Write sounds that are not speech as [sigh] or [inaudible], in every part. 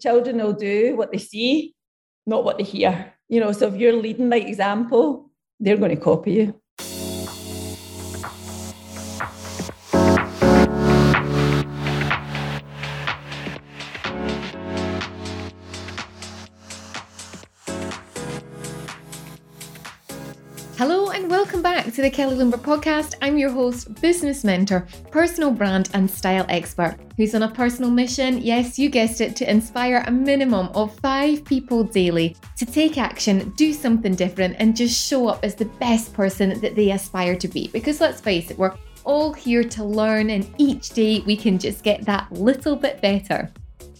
children will do what they see, not what they hear. You know, so if you're leading by example, they're going to copy you. To the Kelly Lumber podcast. I'm your host, business mentor, personal brand and style expert who's on a personal mission. Yes, you guessed it, to inspire a minimum of five people daily to take action, do something different, and just show up as the best person that they aspire to be. Because let's face it, we're all here to learn, and each day we can just get that little bit better.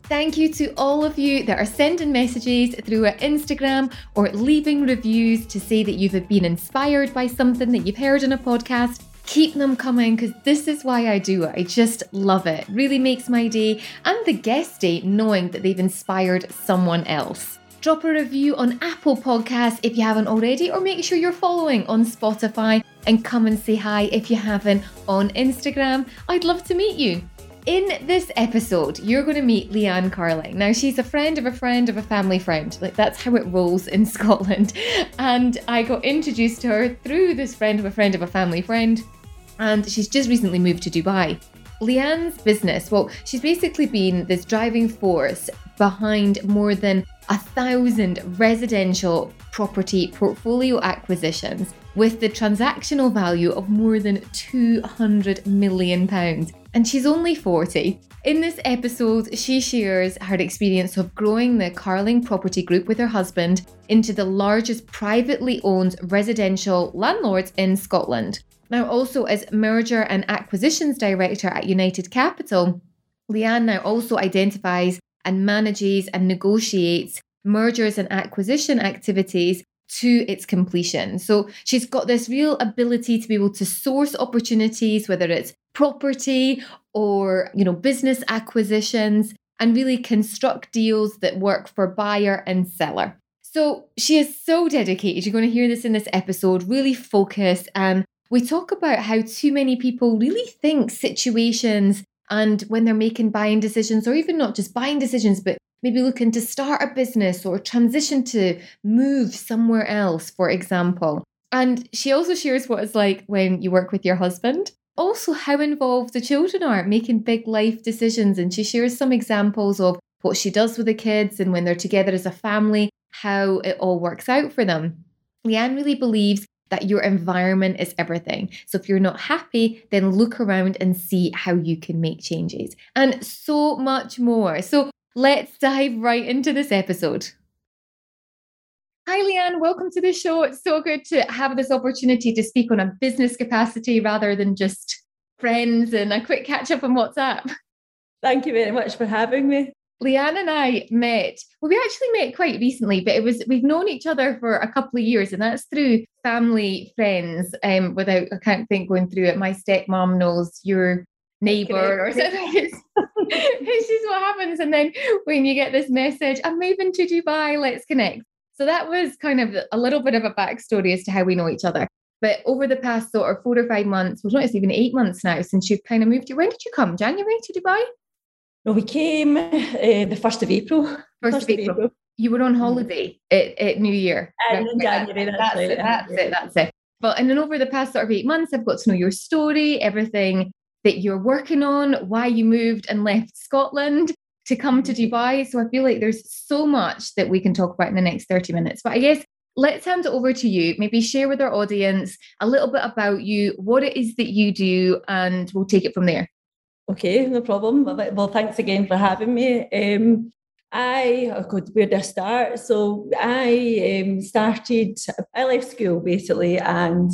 Thank you to all of you that are sending messages through our Instagram or leaving reviews to say that you've been inspired by something that you've heard in a podcast. Keep them coming because this is why I do it. I just love it. Really makes my day and the guest day knowing that they've inspired someone else. Drop a review on Apple Podcasts if you haven't already, or make sure you're following on Spotify and come and say hi if you haven't on Instagram. I'd love to meet you. In this episode, you're going to meet Leanne Carling. Now, she's a friend of a friend of a family friend. Like, that's how it rolls in [laughs] Scotland. And I got introduced to her through this friend of a friend of a family friend. And she's just recently moved to Dubai. Leanne's business, well, she's basically been this driving force behind more than a thousand residential property portfolio acquisitions with the transactional value of more than 200 million pounds and she's only 40. In this episode, she shares her experience of growing the Carling Property Group with her husband into the largest privately owned residential landlords in Scotland. Now, also as merger and acquisitions director at United Capital, Leanne now also identifies and manages and negotiates mergers and acquisition activities to its completion. So she's got this real ability to be able to source opportunities, whether it's property or, you know, business acquisitions and really construct deals that work for buyer and seller. So she is so dedicated. You're going to hear this in this episode, really focused. And we talk about how too many people really think situations and when they're making buying decisions, or even not just buying decisions, but maybe looking to start a business or transition to move somewhere else, for example. And she also shares what it's like when you work with your husband. Also, how involved the children are making big life decisions. And she shares some examples of what she does with the kids and when they're together as a family, how it all works out for them. Leanne really believes that your environment is everything. So if you're not happy, then look around and see how you can make changes and so much more. So let's dive right into this episode. Hi, Leanne. Welcome to the show. It's so good to have this opportunity to speak on a business capacity rather than just friends and a quick catch up on WhatsApp. Thank you very much for having me. Leanne and I met, well, we actually met quite recently, but it was, we've known each other for a couple of years, and that's through family, friends. Um, without, I can't think going through it. My stepmom knows your neighbor or something. [laughs] it's just what happens. And then when you get this message, I'm moving to Dubai, let's connect. So that was kind of a little bit of a backstory as to how we know each other. But over the past sort of four or five months, well, not it's even eight months now since you've kind of moved. When did you come? January to Dubai? No, we came uh, the first of April. First, first of, April. April. You were on mm. holiday at, at New Year. And in January, that's, that's, it, that's it. That's it. But and then over the past sort of eight months, I've got to know your story, everything that you're working on, why you moved and left Scotland to come to mm-hmm. Dubai. So I feel like there's so much that we can talk about in the next 30 minutes. But I guess let's hand it over to you. Maybe share with our audience a little bit about you, what it is that you do, and we'll take it from there. Okay, no problem. Well, thanks again for having me. Um, I, oh God, where did I start? So I um, started, I left school basically, and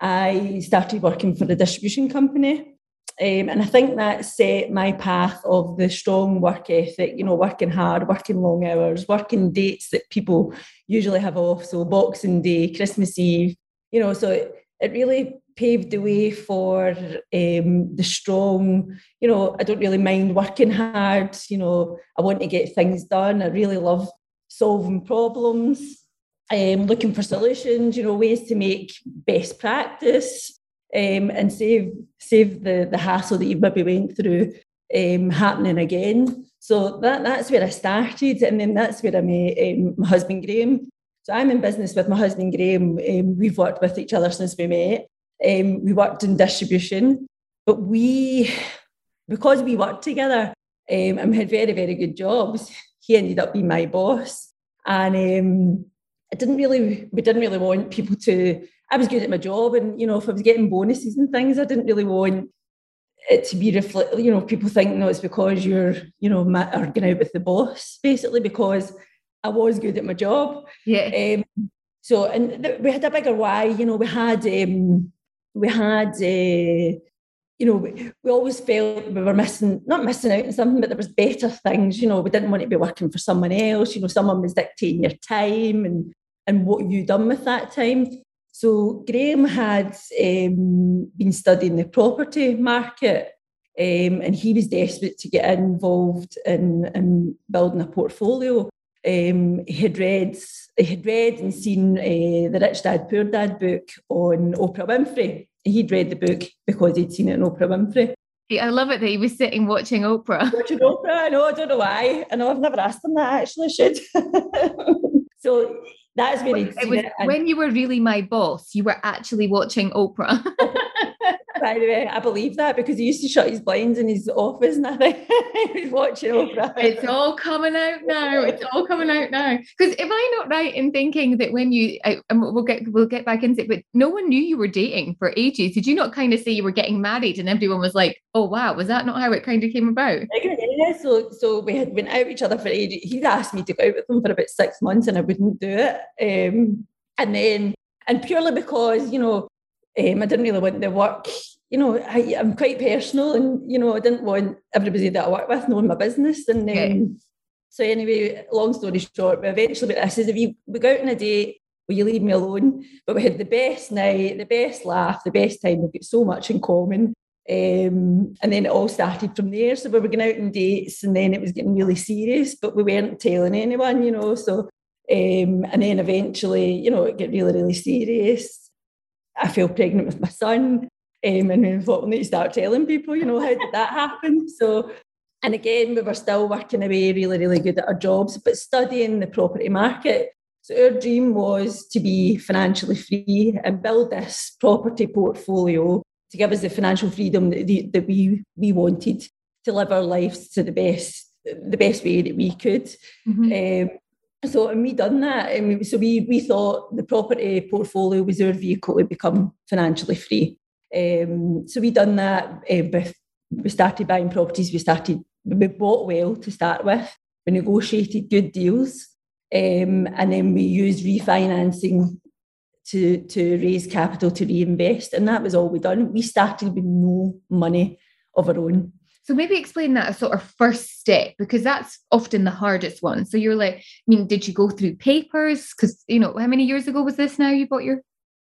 I started working for a distribution company. Um, and I think that set my path of the strong work ethic, you know, working hard, working long hours, working dates that people usually have off. So Boxing Day, Christmas Eve, you know, so it, it really paved the way for um, the strong, you know, I don't really mind working hard, you know, I want to get things done. I really love solving problems. Um, looking for solutions, you know, ways to make best practice um, and save save the the hassle that you maybe went through um, happening again. So that, that's where I started. And then that's where I met um, my husband, Graeme. So I'm in business with my husband, Graeme. Um, we've worked with each other since we met. Um, we worked in distribution, but we, because we worked together um, and we had very, very good jobs, he ended up being my boss. And I didn't really, we didn't really want people to, I was good at my job. And, you know, if I was getting bonuses and things, I didn't really want it to be reflect, you know, people think, no, it's because you're, you know, are going out with the boss, basically, because I was good at my job. Yeah. Um, so, and th- we had a bigger why, you know, we had, um, we had, uh, you know, we, we always felt we were missing, not missing out on something, but there was better things, you know, we didn't want to be working for someone else, you know, someone was dictating your time and, and what you done with that time. So Graeme had um, been studying the property market um, and he was desperate to get involved in, in building a portfolio. Um, he had read he had read and seen uh, the Rich Dad Poor Dad book on Oprah Winfrey. He'd read the book because he'd seen it on Oprah Winfrey. I love it that he was sitting watching Oprah. Watching Oprah, I know, I don't know why. I know I've never asked him that actually, should. [laughs] so that's very it was when you were really my boss you were actually watching oprah [laughs] by the way i believe that because he used to shut his blinds in his office and i think [laughs] he was watching oprah. It's all coming out now. It's all coming out now. Because am i not right in thinking that when you I, we'll get we'll get back into it but no one knew you were dating for ages. Did you not kind of say you were getting married and everyone was like oh wow was that not how it kind of came about? Yeah so so we had been out each other for ages. He'd asked me to go out with him for about six months and i wouldn't do it. Um, and then, and purely because, you know, um, I didn't really want the work, you know, I, am quite personal and, you know, I didn't want everybody that I work with knowing my business. And then, um, so anyway, long story short, we eventually, I said, if you, we go out on a date, will you leave me alone? But we had the best night, the best laugh, the best time. We've got so much in common. Um, and then it all started from there. So we were going out on dates and then it was getting really serious, but we weren't telling anyone, you know. So um, and then eventually, you know, it get really, really serious. I fell pregnant with my son. Um, and we thought we need to start telling people, you know, how did that happen? [laughs] So, and again, we were still working away really, really good at our jobs, but studying the property market. So our dream was to be financially free and build this property portfolio to give us the financial freedom that, that we we wanted to live our lives to the best the best way that we could. Mm-hmm. Um, so and we done that, and we, so we we thought the property portfolio was our vehicle to become financially free. Um, so we done that. Uh, we started buying properties. We started we bought well to start with. We negotiated good deals, um, and then we used refinancing to to raise capital to reinvest, and that was all we done. We started with no money of our own. So maybe explain that as sort of first step because that's often the hardest one. So you're like, I mean, did you go through papers? Because you know, how many years ago was this now you bought your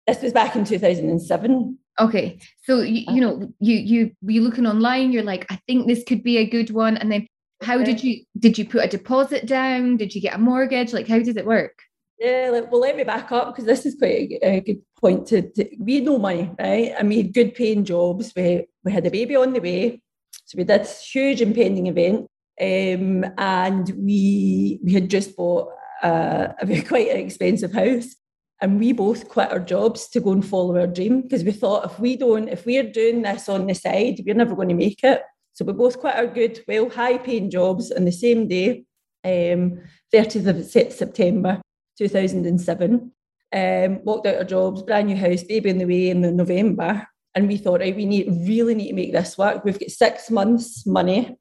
this was back in 2007. Okay. So you, you know, you you you looking online, you're like, I think this could be a good one. And then how did you did you put a deposit down? Did you get a mortgage? Like how does it work? Yeah, well, let me back up because this is quite a, a good point. To, to, we had no money, right? I mean, good paying jobs. We we had a baby on the way. So we did this huge impending event, um, and we we had just bought a, a [laughs] quite an expensive house, and we both quit our jobs to go and follow our dream because we thought if we don't, if we're doing this on the side, we're never going to make it. So we both quit our good, well, high-paying jobs on the same day, um, 30th of September 2007. Um, walked out our jobs, brand new house, baby in the way in November, and we thought, right, we need really need to make this work. We've got six months money,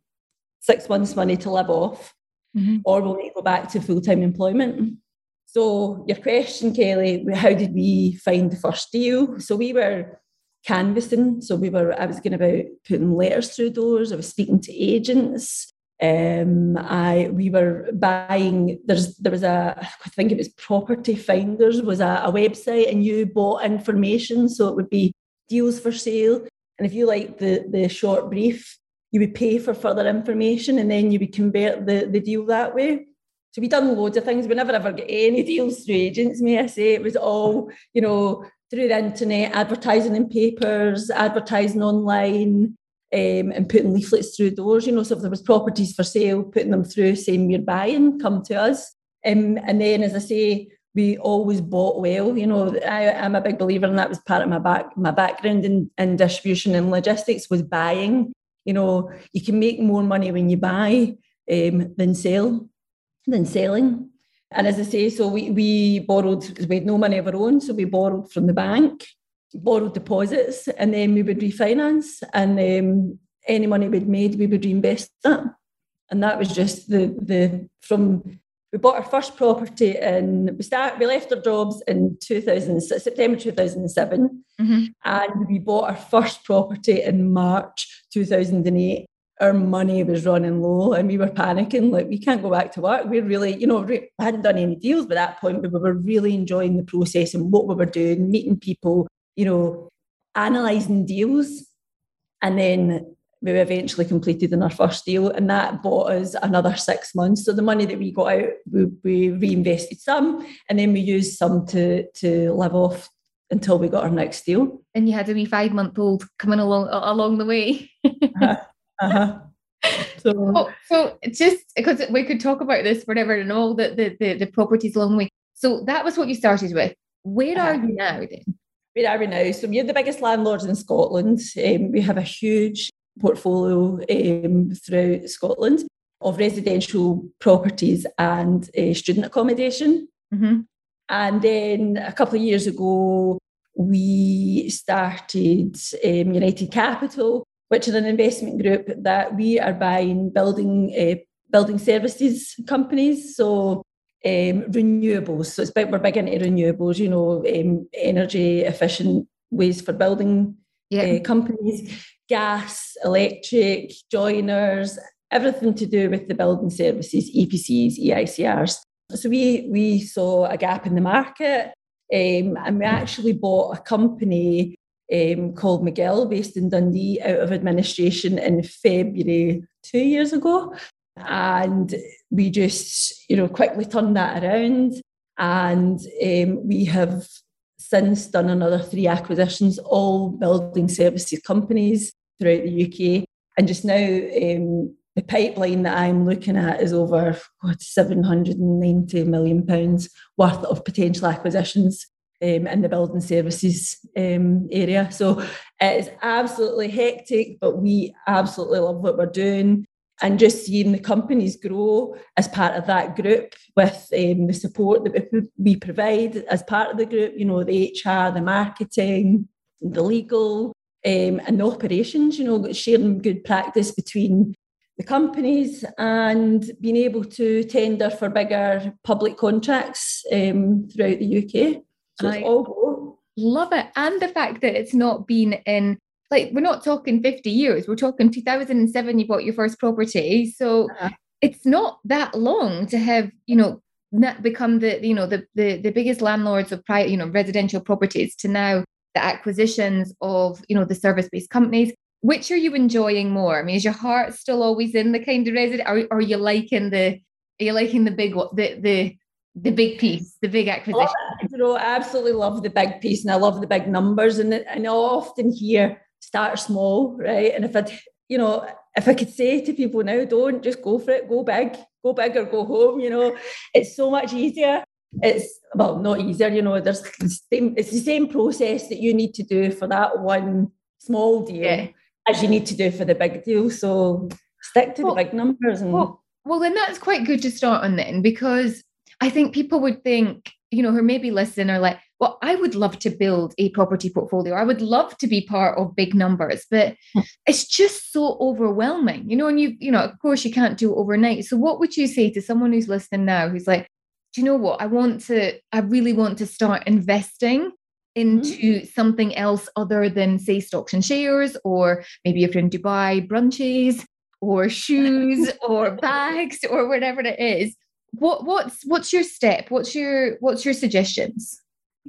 six months money to live off, mm-hmm. or we'll need to go back to full time employment. So your question, Kelly, how did we find the first deal? So we were canvassing. So we were, I was going about putting letters through doors. I was speaking to agents. Um, I we were buying. There's there was a I think it was Property Finders was a, a website, and you bought information. So it would be deals for sale. And if you like the, the short brief, you would pay for further information and then you would convert the, the deal that way. So we done loads of things. We never ever get any deals through agents, may I say. It was all, you know, through the internet, advertising in papers, advertising online. um, and putting leaflets through doors. You know, so if there was properties for sale, putting them through, saying you're buying, come to us. Um, and then, as I say, we always bought well. You know, I, am a big believer, and that was part of my back my background in, in distribution and logistics was buying. You know, you can make more money when you buy um, than sell than selling. And as I say, so we, we borrowed because we had no money of our own, so we borrowed from the bank, borrowed deposits, and then we would refinance. And um, any money we'd made, we would reinvest that. And that was just the the from we bought our first property and we start we left our jobs in 2000 September 2007 mm-hmm. and we bought our first property in March 2008 our money was running low and we were panicking like we can't go back to work. We're really you know we hadn't done any deals by that point but we were really enjoying the process and what we were doing meeting people you know analyzing deals. And then we eventually completed in our first deal and that bought us another six months so the money that we got out we, we reinvested some and then we used some to to live off until we got our next deal and you had a wee five month old coming along along the way uh-huh. uh-huh. [laughs] So, oh, so just because we could talk about this forever and all the, the the, the properties along the way so that was what you started with where uh-huh. are you now then where are we now? So we're the biggest landlords in Scotland. Um, we have a huge portfolio um, throughout Scotland of residential properties and uh, student accommodation. Mm-hmm. And then a couple of years ago, we started um, United Capital, which is an investment group that we are buying building uh, building services companies. So um, renewables. So it's big, we're big into renewables. You know, um, energy efficient ways for building yeah. uh, companies gas, electric, joiners, everything to do with the building services, EPCs, EICRs. So we we saw a gap in the market, um, and we actually bought a company um, called McGill, based in Dundee, out of administration in February two years ago, and we just you know quickly turned that around, and um, we have since done another three acquisitions, all building services companies throughout the UK. And just now, um, the pipeline that I'm looking at is over what, 790 million pounds worth of potential acquisitions um, in the building services um, area. So it's absolutely hectic, but we absolutely love what we're doing. And just seeing the companies grow as part of that group with um, the support that we provide as part of the group, you know, the HR, the marketing, the legal, um, and the operations, you know, sharing good practice between the companies and being able to tender for bigger public contracts um, throughout the UK. So I all love it. And the fact that it's not been in, like, we're not talking 50 years, we're talking 2007, you bought your first property. So uh-huh. it's not that long to have, you know, not become the you know the, the the biggest landlords of private you know residential properties to now the acquisitions of you know the service-based companies which are you enjoying more i mean is your heart still always in the kind of resident or, are you liking the are you liking the big the the the big piece the big acquisition oh, you know i absolutely love the big piece and i love the big numbers and, and i often hear start small right? And if I'd, you know if i could say to people now don't just go for it go big go big or go home you know it's so much easier. It's well not easier you know there's the same, it's the same process that you need to do for that one small deal yeah. as you need to do for the big deal. So stick to well, the big numbers and well, well then that's quite good to start on then because i think people would think you know who maybe listen are like well i would love to build a property portfolio i would love to be part of big numbers but hmm. it's just so overwhelming you know and you you know of course you can't do it overnight so what would you say to someone who's listening now who's like do you know what? I want to, I really want to start investing into mm-hmm. something else other than, say, stocks and shares, or maybe if you're in Dubai, brunches, or shoes, [laughs] or bags, or whatever it is. What what's what's your step? What's your what's your suggestions?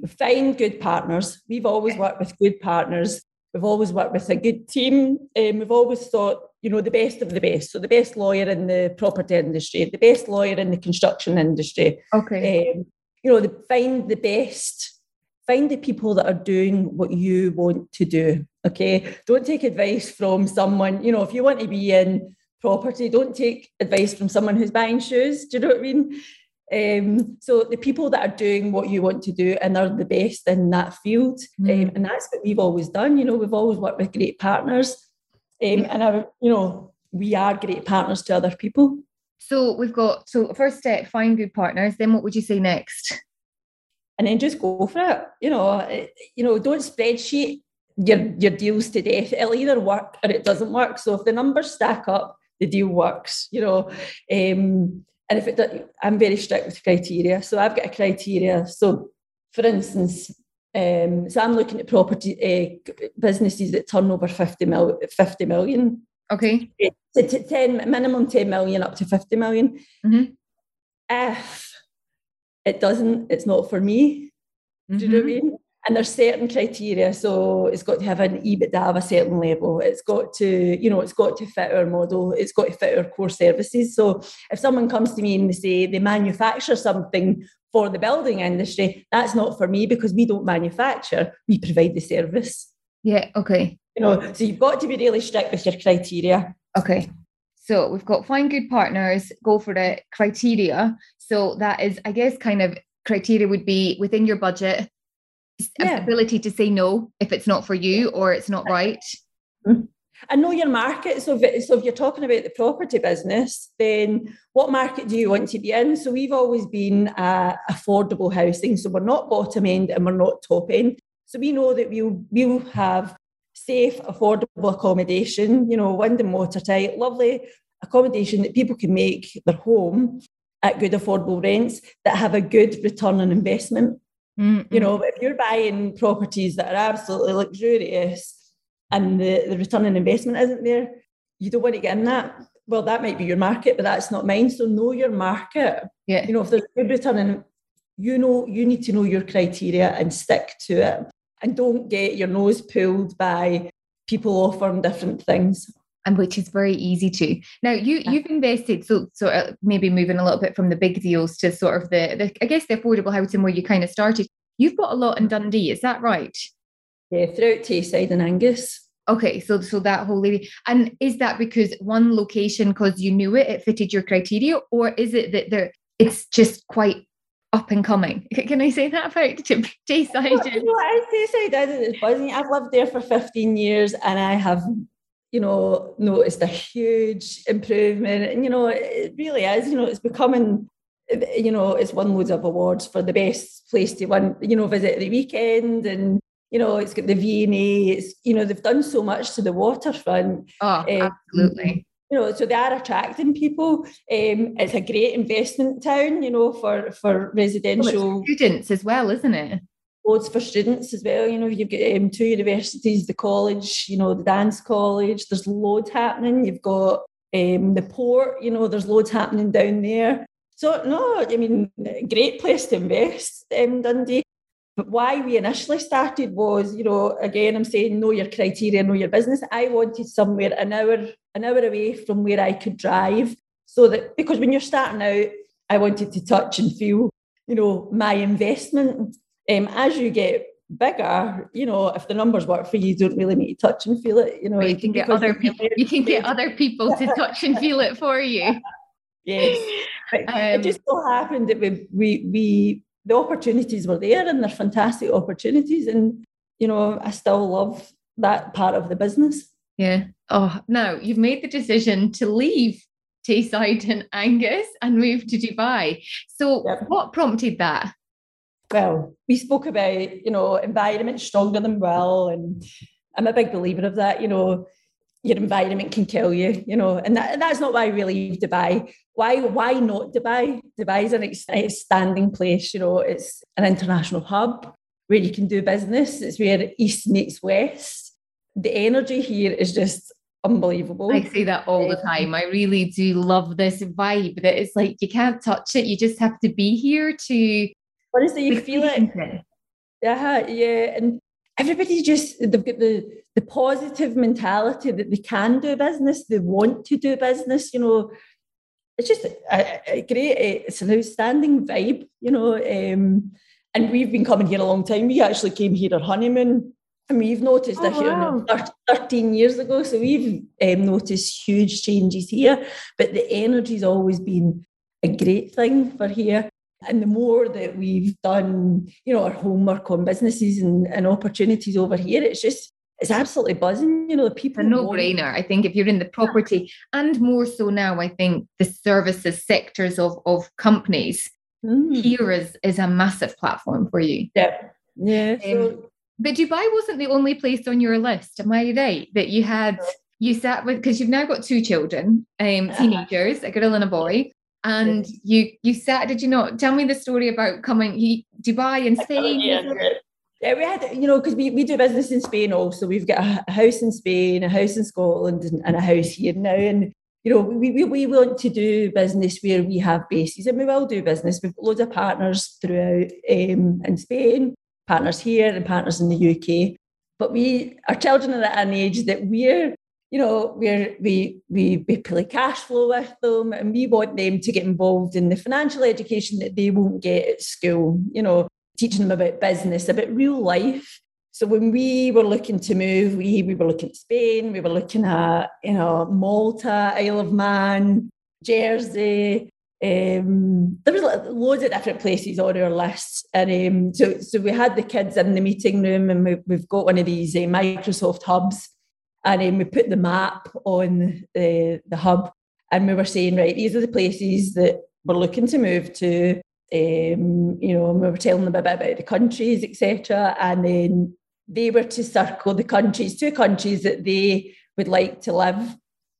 Find good partners. We've always worked with good partners. We've always worked with a good team. Um, we've always thought you know, the best of the best. So the best lawyer in the property industry, the best lawyer in the construction industry. Okay. Um, you know, the, find the best, find the people that are doing what you want to do Okay. Don't take advice from someone, you know, if you want to be in property, don't take advice from someone who's buying shoes. Do you know what I mean? Um, so the people that are doing what you want to do and they're the best in that field, mm. um, and that's what we've always done. You know, we've always worked with great partners, um, and our, you know, we are great partners to other people. So we've got so first step, find good partners. Then what would you say next? And then just go for it. You know, eh, you know, don't spreadsheet your your deals to death. It'll either work or it doesn't work. So if the numbers stack up, the deal works. You know, um, and if it, does, I'm very strict with criteria. So I've got a criteria. So, for instance, um, so I'm looking at property uh, businesses that turn over 50, mil, 50 million. Okay. So t- 10, minimum 10 million up to 50 million. Mm-hmm. If it doesn't, it's not for me. Mm-hmm. Do you know what I mm-hmm. mean? And there's certain criteria. So it's got to have an EBITDA of a certain level. It's got to, you know, it's got to fit our model. It's got to fit our core services. So if someone comes to me and they say they manufacture something for the building industry, that's not for me because we don't manufacture, we provide the service. Yeah, okay. You know, so you've got to be really strict with your criteria. Okay. So we've got find good partners, go for the criteria. So that is, I guess, kind of criteria would be within your budget, yeah. ability to say no if it's not for you or it's not right. Mm-hmm. And know your market. So if, so if you're talking about the property business, then what market do you want to be in? So we've always been uh, affordable housing. So we're not bottom end and we're not top end. So we know that we'll we'll have safe, affordable accommodation, you know, wind and water watertight, lovely accommodation that people can make their home at good affordable rents that have a good return on investment. Mm-hmm. You know, if you're buying properties that are absolutely luxurious and the, the return on investment isn't there, you don't want to get in that. Well, that might be your market, but that's not mine. So know your market. Yeah. You know, if there's a good return on, you know, you need to know your criteria and stick to it and don't get your nose pulled by people offering different things and which is very easy to now you you've invested so sort of maybe moving a little bit from the big deals to sort of the, the i guess the affordable housing where you kind of started you've got a lot in dundee is that right yeah throughout tayside and angus okay so so that whole lady and is that because one location because you knew it it fitted your criteria or is it that there it's just quite up and coming. [laughs] Can I say that about [laughs] Tayside? Well, you know, Tayside is buzzing. I've lived there for 15 years and I have, you know, noticed a huge improvement. And, you know, it really is, you know, it's becoming, you know, it's won loads of awards for the best place to one, you know, visit the weekend and you know, it's got the V&A, it's, you know, they've done so much to the waterfront. Oh, um, absolutely you know, so they are attracting people. Um, it's a great investment town, you know, for for residential well, students as well, isn't it? Loads for students as well. You know, you've got um, two universities, the college, you know, the dance college. There's loads happening. You've got um, the port. You know, there's loads happening down there. So no, I mean, great place to invest in Dundee. But why we initially started was, you know, again, I'm saying know your criteria, know your business. I wanted somewhere an hour, an hour away from where I could drive. So that because when you're starting out, I wanted to touch and feel, you know, my investment. Um, as you get bigger, you know, if the numbers work for you, you don't really need to touch and feel it. You know, you can get other people. You can get other people to touch and feel it for you. [laughs] yes, [laughs] um, it just so happened that we we we the opportunities were there and they're fantastic opportunities. And, you know, I still love that part of the business. Yeah. Oh, now you've made the decision to leave Tayside and Angus and move to Dubai. So, yep. what prompted that? Well, we spoke about, you know, environment stronger than will. And I'm a big believer of that. You know, your environment can kill you, you know, and, that, that's not why we leave Dubai. Why why not Dubai? Dubai is an outstanding place, you know, it's an international hub where you can do business. It's where East meets West. The energy here is just unbelievable. I say that all the time. I really do love this vibe that it's like you can't touch it. You just have to be here to honestly you feel it. Yeah, yeah. And everybody just they've got the the positive mentality that they can do business, they want to do business, you know. It's just a, a great, it's an outstanding vibe, you know. Um, and we've been coming here a long time. We actually came here on honeymoon And we've noticed Oh, that here wow. thir- 13 years ago. So we've um, noticed huge changes here, but the energy's always been a great thing for here. And the more that we've done, you know, our homework on businesses and, and opportunities over here, it's just, it's absolutely buzzing. You know, the people. a no-brainer. I think if you're in the property and more so now, I think the services sectors of, of companies Mm. here is, is a massive platform for you. Yeah. Yeah. So, But Dubai wasn't the only place on your list, am I right? That you had you sat with because you've now got two children, um, teenagers, a girl and a boy, and you you sat. Did you not tell me the story about coming you, Dubai and Spain? Yeah, yeah, we had, you know, because we, we do business in Spain also. We've got a, house in Spain, a house in Scotland, and, and a house here now. And, you know, we, we, we want to do business where we have bases, and we will do business. We've got loads of partners throughout um, in Spain, partners here, and partners in the UK. But we, our children are at an age that we're, you know, we, we, we play cash flow with them, and we want them to get involved in the financial education that they won't get at school. You know, teaching them about business, about real life. So when we were looking to move, we, we were looking at Spain, we were looking at, you know, Malta, Isle of Man, Jersey. Um, there was loads of different places on our list. And um, so, so we had the kids in the meeting room and we, we've got one of these uh, Microsoft hubs and um, we put the map on the, the hub and we were saying, right, these are the places that we're looking to move to um, you know, and we were telling them a bit about the countries, etc. And then they were to circle the countries, two countries that they would like to live.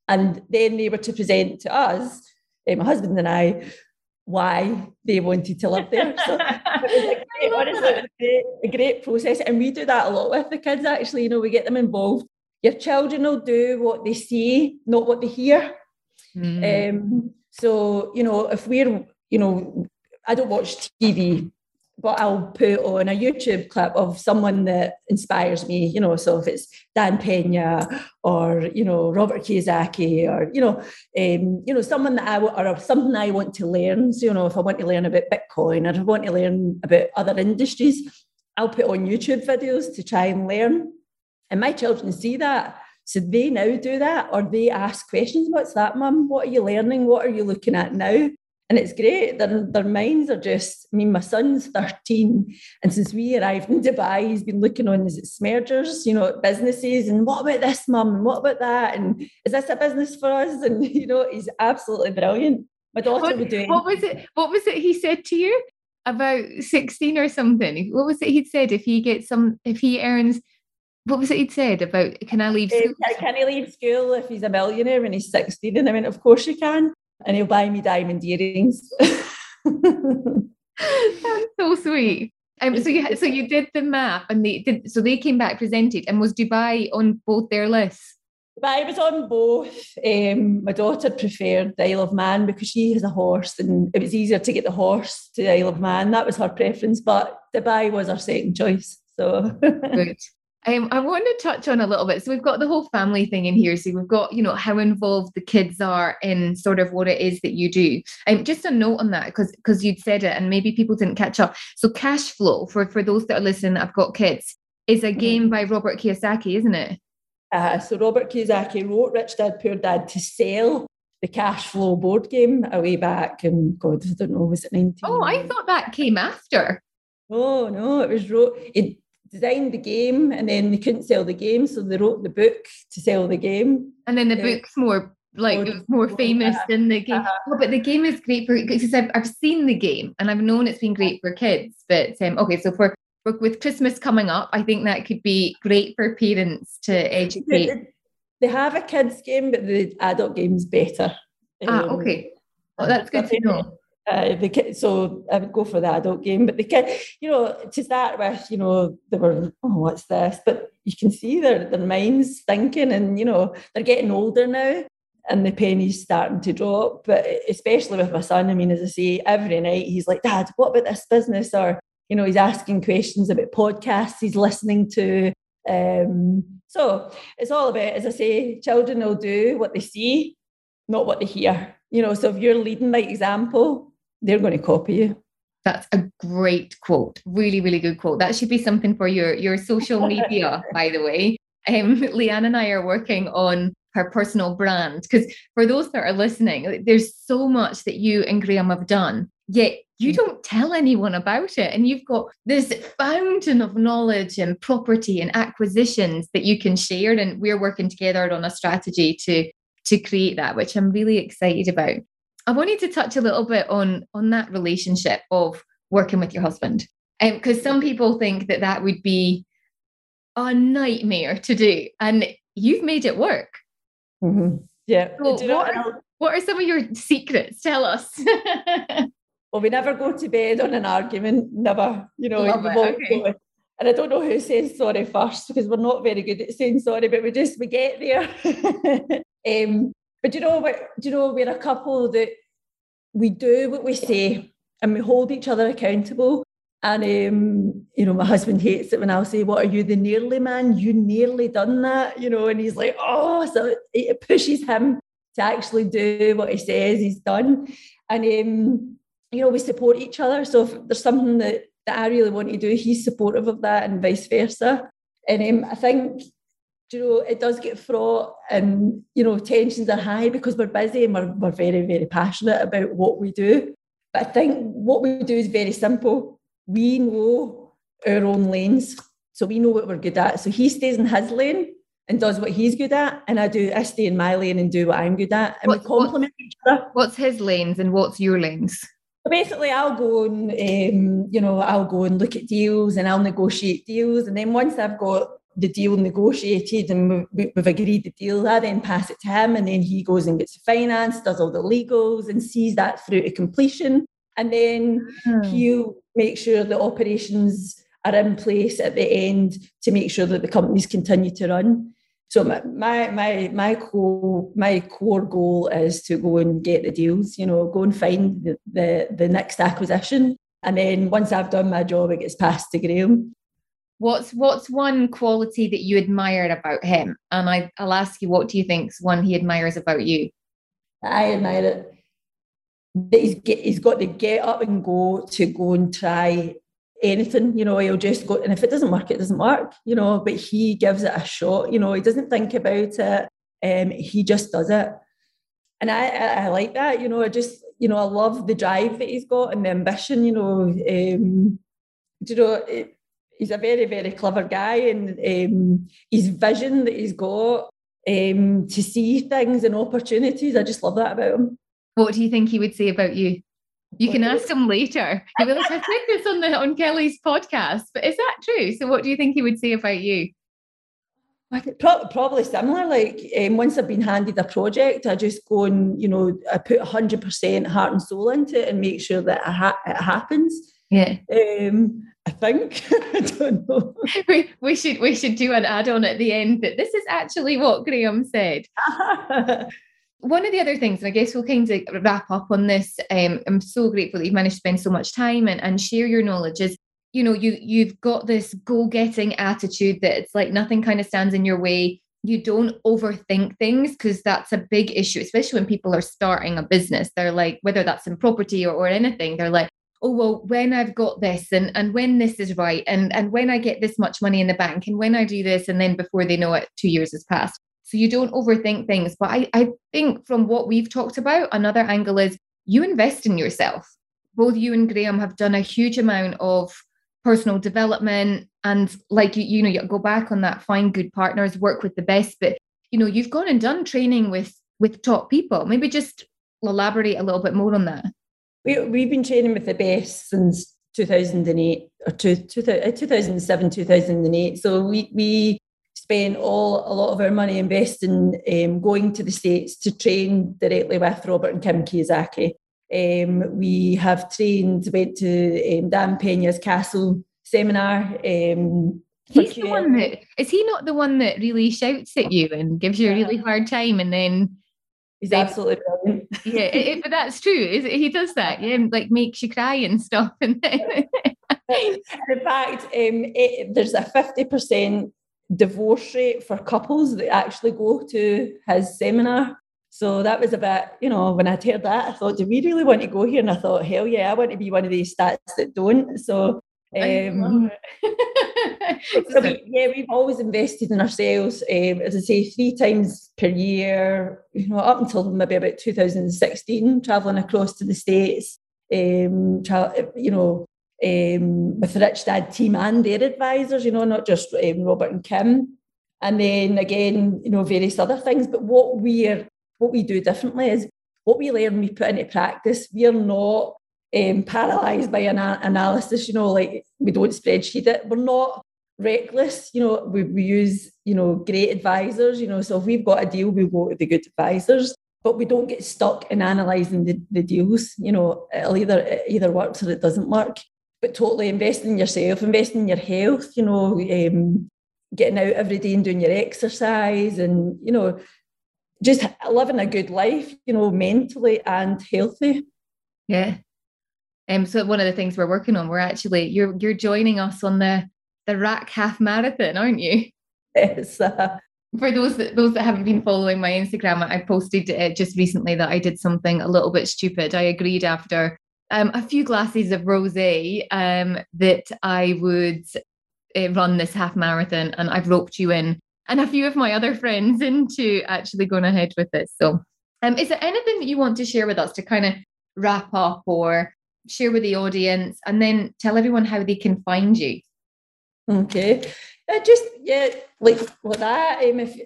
And then they were to present to us, uh, my husband and I, why they wanted to live there. So it was a [laughs] great, honestly, a great, a great process. And we do that a lot with the kids, actually. You know, we get them involved. Your children will do what they see, not what they hear. Mm. Um, so, you know, if we're, you know, I don't watch TV, but I'll put on a YouTube clip of someone that inspires me, you know. So if it's Dan Pena or you know Robert Kiyosaki or you know, um, you know someone that I or something I want to learn. So you know, if I want to learn about Bitcoin or I want to learn about other industries, I'll put on YouTube videos to try and learn. And my children see that. So they now do that, or they ask questions. What's that, mum? What are you learning? What are you looking at now? And it's great. Their, their minds are just, I mean, my son's 13. And since we arrived in Dubai, he's been looking on, is it Smergers, you know, businesses? And what about this, mum? And what about that? And is this a business for us? [laughs] And, you know, he's absolutely brilliant. My daughter What, would do what was it? What was it he said to you about sixteen or something? What was it he'd said if he gets some? If he earns, what was it he'd said about? Can I leave Uh, school? can, can he leave school if he's a millionaire when he's 16? And I went, Of course you can. And he'll buy me diamond earrings. [laughs] That's so sweet. Um, so you so you did the map and they did so they came back presented and was Dubai on both their lists? But I was on both. Um, my daughter preferred the Isle of Man because she has a horse and it was easier to get the horse to the Isle of Man. That was her preference, but Dubai was our second choice. So Good. Um, I want to touch on a little bit. So we've got the whole family thing in here. So we've got, you know, how involved the kids are in sort of what it is that you do. And um, just a note on that, because because you'd said it and maybe people didn't catch up. So cash flow for for those that are listening, I've got kids, is a game by Robert Kiyosaki, isn't it? Uh, so Robert Kiyosaki wrote Rich Dad Poor Dad to sell the cash flow board game a way back in God, I don't know, was it 19? Oh, I thought that came after. Oh no, it was wrote it designed the game and then they couldn't sell the game, so they wrote the book to sell the game. And then the Yeah. book's more like it was more oh, famous than the game. Uh-huh. Oh, but the game is great for because I've, I've seen the game and I've known it's been great for kids. But um, okay, so for, with Christmas coming up, I think that could be great for parents to educate. They, they have a kids game, but the adult game's better. Ah, Um, okay. Well, that's good to know. Uh, so I would go for the adult game, but the kid, you know, to start with, you know, they were, oh, what's this? But you can see their their minds thinking, and you know, they're getting older now, and the penny's starting to drop. But especially with my son, I mean, as I say, every night he's like, Dad, what about this business? Or you know, he's asking questions about podcasts he's listening to. Um, so it's all about, as I say, children will do what they see, not what they hear. You know, so if you're leading by example, they're going to copy you. That's a great quote. Really, really good quote. That should be something for your your social media, [laughs] by the way. Um, Leanne and I are working on her personal brand because for those that are listening, there's so much that you and Graeme have done, yet you mm. don't tell anyone about it. And you've got this fountain of knowledge and property and acquisitions that you can share. And we're working together on a strategy to to create that, which I'm really excited about. I wanted to touch a little bit on on that relationship of working with your husband, because um, some people think that that would be a nightmare to do, and you've made it work. Mm-hmm. Yeah. So what, are, what are some of your secrets? Tell us. [laughs] well, we never go to bed on an argument. Never. You know. okay. And I don't know who says sorry first because we're not very good at saying sorry, but we just we get there. [laughs] um, but do you know, do you know, we're a couple that we do what we say and we hold each other accountable. And um, you know, my husband hates it when I'll say, "What are you, the nearly man? You nearly done that," you know, and he's like, "Oh," so it pushes him to actually do what he says he's done. And um, you know, we support each other. So if there's something that that I really want to do, he's supportive of that, and vice versa. And um, I think you know, it does get fraught and, you know, tensions are high because we're busy and we're, we're very, very passionate about what we do. But I think what we do is very simple. We know our own lanes. So we know what we're good at. So he stays in his lane and does what he's good at. And I do, I stay in my lane and do what I'm good at. And we complement each other. What's his lanes and what's your lanes? basically I'll go and um, you know I'll go and look at deals and I'll negotiate deals and then once I've got the deal negotiated and we've agreed the deal. I then pass it to him, and then he goes and gets the finance, does all the legals, and sees that through to completion. And then mm. he'll make sure the operations are in place at the end to make sure that the companies continue to run. So my my my my core my core goal is to go and get the deals. You know, go and find the the, the next acquisition, and then once I've done my job, it gets passed to Graeme. What's what's one quality that you admired about him? And I, I'll ask you, what do you think's one he admires about you? I admire it. That he's get, he's got to get up and go to go and try anything. You know, he'll just go, and if it doesn't work, it doesn't work. You know, but he gives it a shot. You know, he doesn't think about it. Um, he just does it, and I, I, I like that. You know, I just you know I love the drive that he's got and the ambition. You know, um, you know. It, he's a very, very clever guy, and um, his vision that he's got um, to see things and opportunities, I just love that about him. What do you think he would say about you? You can ask him later. [laughs] He will like, I said this on the on Kelly's podcast, but is that true? So, what do you think he would say about you? Probably similar. Like um, once I've been handed a project, I just go and you know I put hundred percent heart and soul into it and make sure that it, ha- it happens. Yeah. Um, I think. [laughs] I don't know. [laughs] We, we should we should do an add-on at the end that this is actually what Graeme said. [laughs] One of the other things, and I guess we'll kind of wrap up on this. Um, I'm so grateful that you've managed to spend so much time and, and share your knowledge. Is you know you you've got this go-getting attitude that it's like nothing kind of stands in your way. You don't overthink things because that's a big issue, especially when people are starting a business. They're like, whether that's in property or, or anything, they're like, oh well when i've got this and and when this is right and and when i get this much money in the bank and when i do this and then before they know it two years has passed. So you don't overthink things. But i i think from what we've talked about another angle is you invest in yourself. Both you and graeme have done a huge amount of personal development and like you you know you go back on that find good partners work with the best. But you know you've gone and done training with with top people. Maybe just elaborate a little bit more on that we, we've been training with the best since 2008 or two, 2007, 2008. So we, we spent all a lot of our money investing um, going to the States to train directly with Robert and Kim Kiyosaki. Um, we have trained, went to um, Dan Pena's Castle seminar. Um, He's the one that is he not the one that really shouts at you and gives you a really hard time and then He's absolutely brilliant. yeah, it, it, but that's true. Is he does that? Yeah, like makes you cry and stuff. And [laughs] in fact, um, it, there's a fifty percent divorce rate for couples that actually go to his seminar. So that was a bit, you know, when I'd heard that, I thought, do we really want to go here? And I thought, hell yeah, I want to be one of these stats that don't. So um, [laughs] so we, yeah, we've always invested in ourselves. Um, as I say, three times per year, you know, up until maybe about 2016, traveling across to the States, um, tra- you know, um, with the Rich Dad team and their advisors, you know, not just um, Robert and Kim. And then again, you know, various other things. But what we're what we do differently is what we learn, we put into practice. We're not um, paralyzed by an analysis, you know, like we don't spreadsheet it. We're not reckless, you know, we, we use, you know, great advisors, you know, so if we've got a deal, we go to the good advisors, but we don't get stuck in analysing the, the deals, you know, it'll either, it either works or it doesn't work. But totally invest in yourself, invest in your health, you know, um, getting out every day and doing your exercise and, you know, just living a good life, you know, mentally and healthy. Yeah. Um, so one of the things we're working on, we're actually you're you're joining us on the the RAC half marathon, aren't you? [laughs] Yes. Uh, For those that those that haven't been following my Instagram, I posted uh, just recently that I did something a little bit stupid. I agreed after um, a few glasses of rosé um, that I would uh, run this half marathon, and I've roped you in and a few of my other friends [laughs] into actually going ahead with this. So, um, is there anything that you want to share with us to kind of wrap up or share with the audience, and then tell everyone how they can find you? Okay, uh, just yeah, like like that. Um, if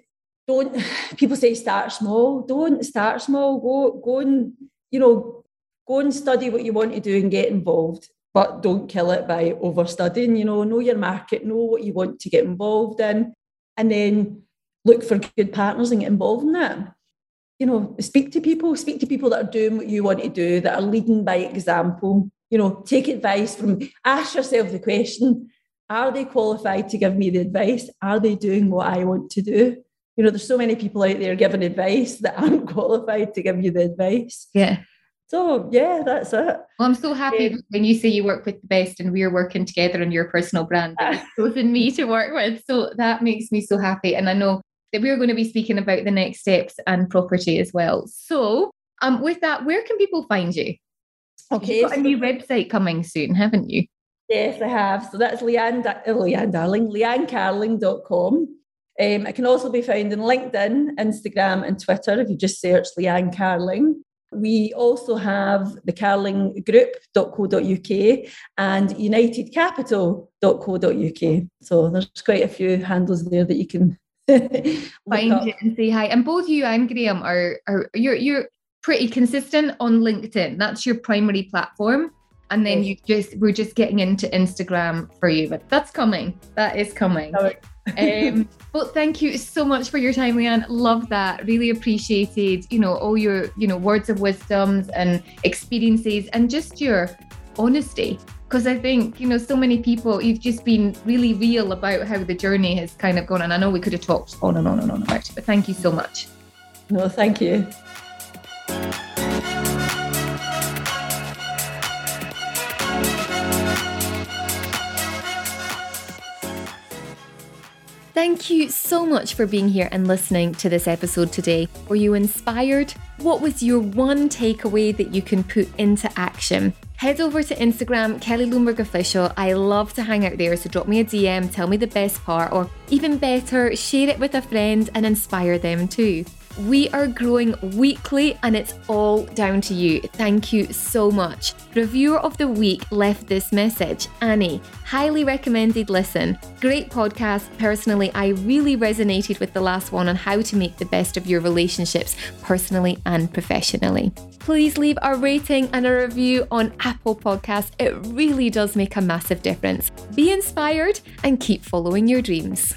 don't [sighs] people say start small, don't start small. Go go and you know go and study what you want to do and get involved but don't kill it by over studying. You know, know your market, know what you want to get involved in, and then look for good partners and get involved in that. You know, speak to people, speak to people that are doing what you want to do, that are leading by example. You know, take advice from, ask yourself the question are they qualified to give me the advice? Are they doing what I want to do? You know, there's so many people out there giving advice that [laughs] aren't qualified to give you the advice. Yeah. So yeah, that's it. Well, I'm so happy when you say you work with the best and we're working together on your personal brand you've chosen me to work with. So that makes me so happy. And I know that we're going to be speaking about the next steps and property as well. So um with that, where can people find you? Okay. You've got a new website coming soon, haven't you? Yes, I have. So that's Leanne, uh, Leanne Carling, leannecarling.com. Um, it can also be found in LinkedIn, Instagram, and Twitter if you just search Leanne Carling. We also have the carlinggroup.co.uk and unitedcapital.co.uk. So there's quite a few handles there that you can [laughs] find up. it and say hi. And both you and Graeme are, are you're you're pretty consistent on LinkedIn. That's your primary platform. And then you just we're just getting into Instagram for you, but that's coming. That is coming. [laughs] um, well, thank you so much for your time, Leanne. Love that. Really appreciated, you know, all your, you know, words of wisdoms and experiences and just your honesty. Because I think, you know, so many people, you've just been really real about how the journey has kind of gone. And I know we could have talked on and on and on about it, but thank you so much. No, thank you. Thank you so much for being here and listening to this episode today. Were you inspired? What was your one takeaway that you can put into action? Head over to Instagram, Kelly Lumberg Official. I love to hang out there, so drop me a DM, tell me the best part, or even better, share it with a friend and inspire them too. We are growing weekly and it's all down to you. Thank you so much. Reviewer of the week left this message Annie, highly recommended listen. Great podcast. Personally, I really resonated with the last one on how to make the best of your relationships, personally and professionally. Please leave a rating and a review on Apple Podcasts. It really does make a massive difference. Be inspired and keep following your dreams.